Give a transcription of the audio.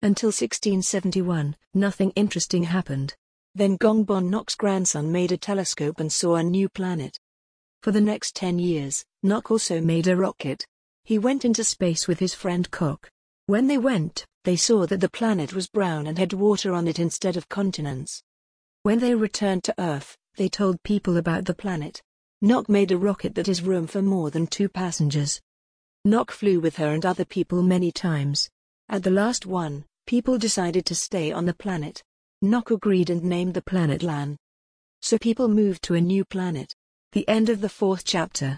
Until 1671, nothing interesting happened. Then Gongbon Nock's grandson made a telescope and saw a new planet. For the next 10 years, Nock also made a rocket. He went into space with his friend Cock. When they went, they saw that the planet was brown and had water on it instead of continents. When they returned to Earth, they told people about the planet. Nock made a rocket that has room for more than two passengers. Nock flew with her and other people many times. At the last one, people decided to stay on the planet. Nock agreed and named the planet Lan. So people moved to a new planet. The end of the fourth chapter.